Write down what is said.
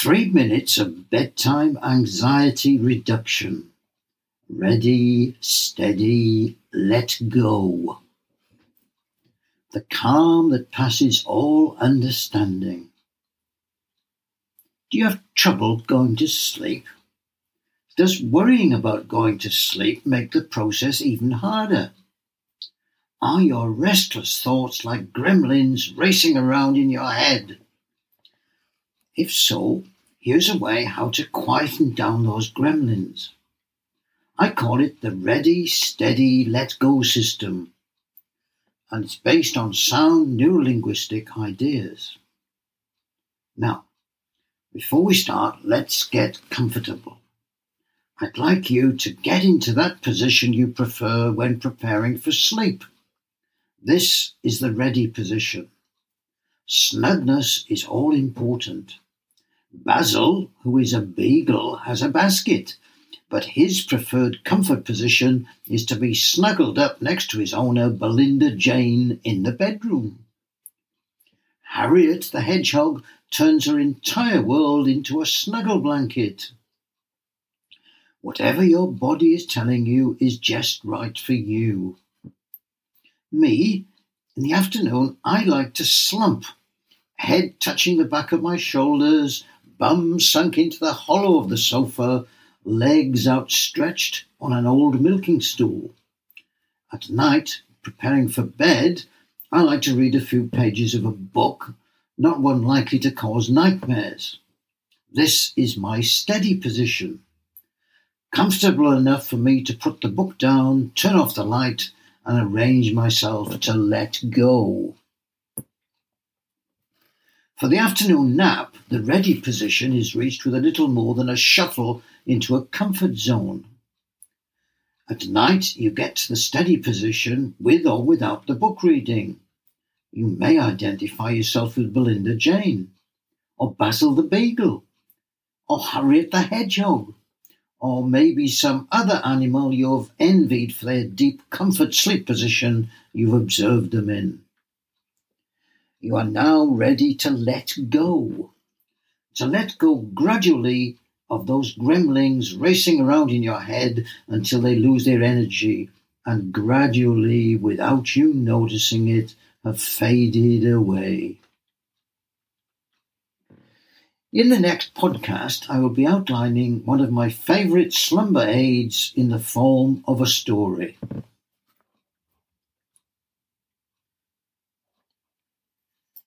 Three minutes of bedtime anxiety reduction. Ready, steady, let go. The calm that passes all understanding. Do you have trouble going to sleep? Does worrying about going to sleep make the process even harder? Are your restless thoughts like gremlins racing around in your head? If so, here's a way how to quieten down those gremlins. I call it the ready, steady, let go system, and it's based on sound neurolinguistic ideas. Now, before we start, let's get comfortable. I'd like you to get into that position you prefer when preparing for sleep. This is the ready position. Snugness is all important. Basil, who is a beagle, has a basket, but his preferred comfort position is to be snuggled up next to his owner, Belinda-Jayne, in the bedroom. Harriet the hedgehog turns her entire world into a snuggle blanket. Whatever your body is telling you is just right for you. Me, in the afternoon, I like to slump, head touching the back of my shoulders, bum sunk into the hollow of the sofa, legs outstretched on an old milking stool. At night, preparing for bed, I like to read a few pages of a book, not one likely to cause nightmares. This is my steady position. Comfortable enough for me to put the book down, turn off the light, and arrange myself to let go. For the afternoon nap, the ready position is reached with a little more than a shuffle into a comfort zone. At night, you get to the steady position with or without the book reading. You may identify yourself with Belinda-Jayne, or Basil the Beagle, or Harriet the Hedgehog, or maybe some other animal you've envied for their deep comfort sleep position you've observed them in. You are now ready to let go. To let go gradually of those gremlins racing around in your head until they lose their energy and gradually, without you noticing it, have faded away. In the next podcast, I will be outlining one of my favourite slumber aids in the form of a story.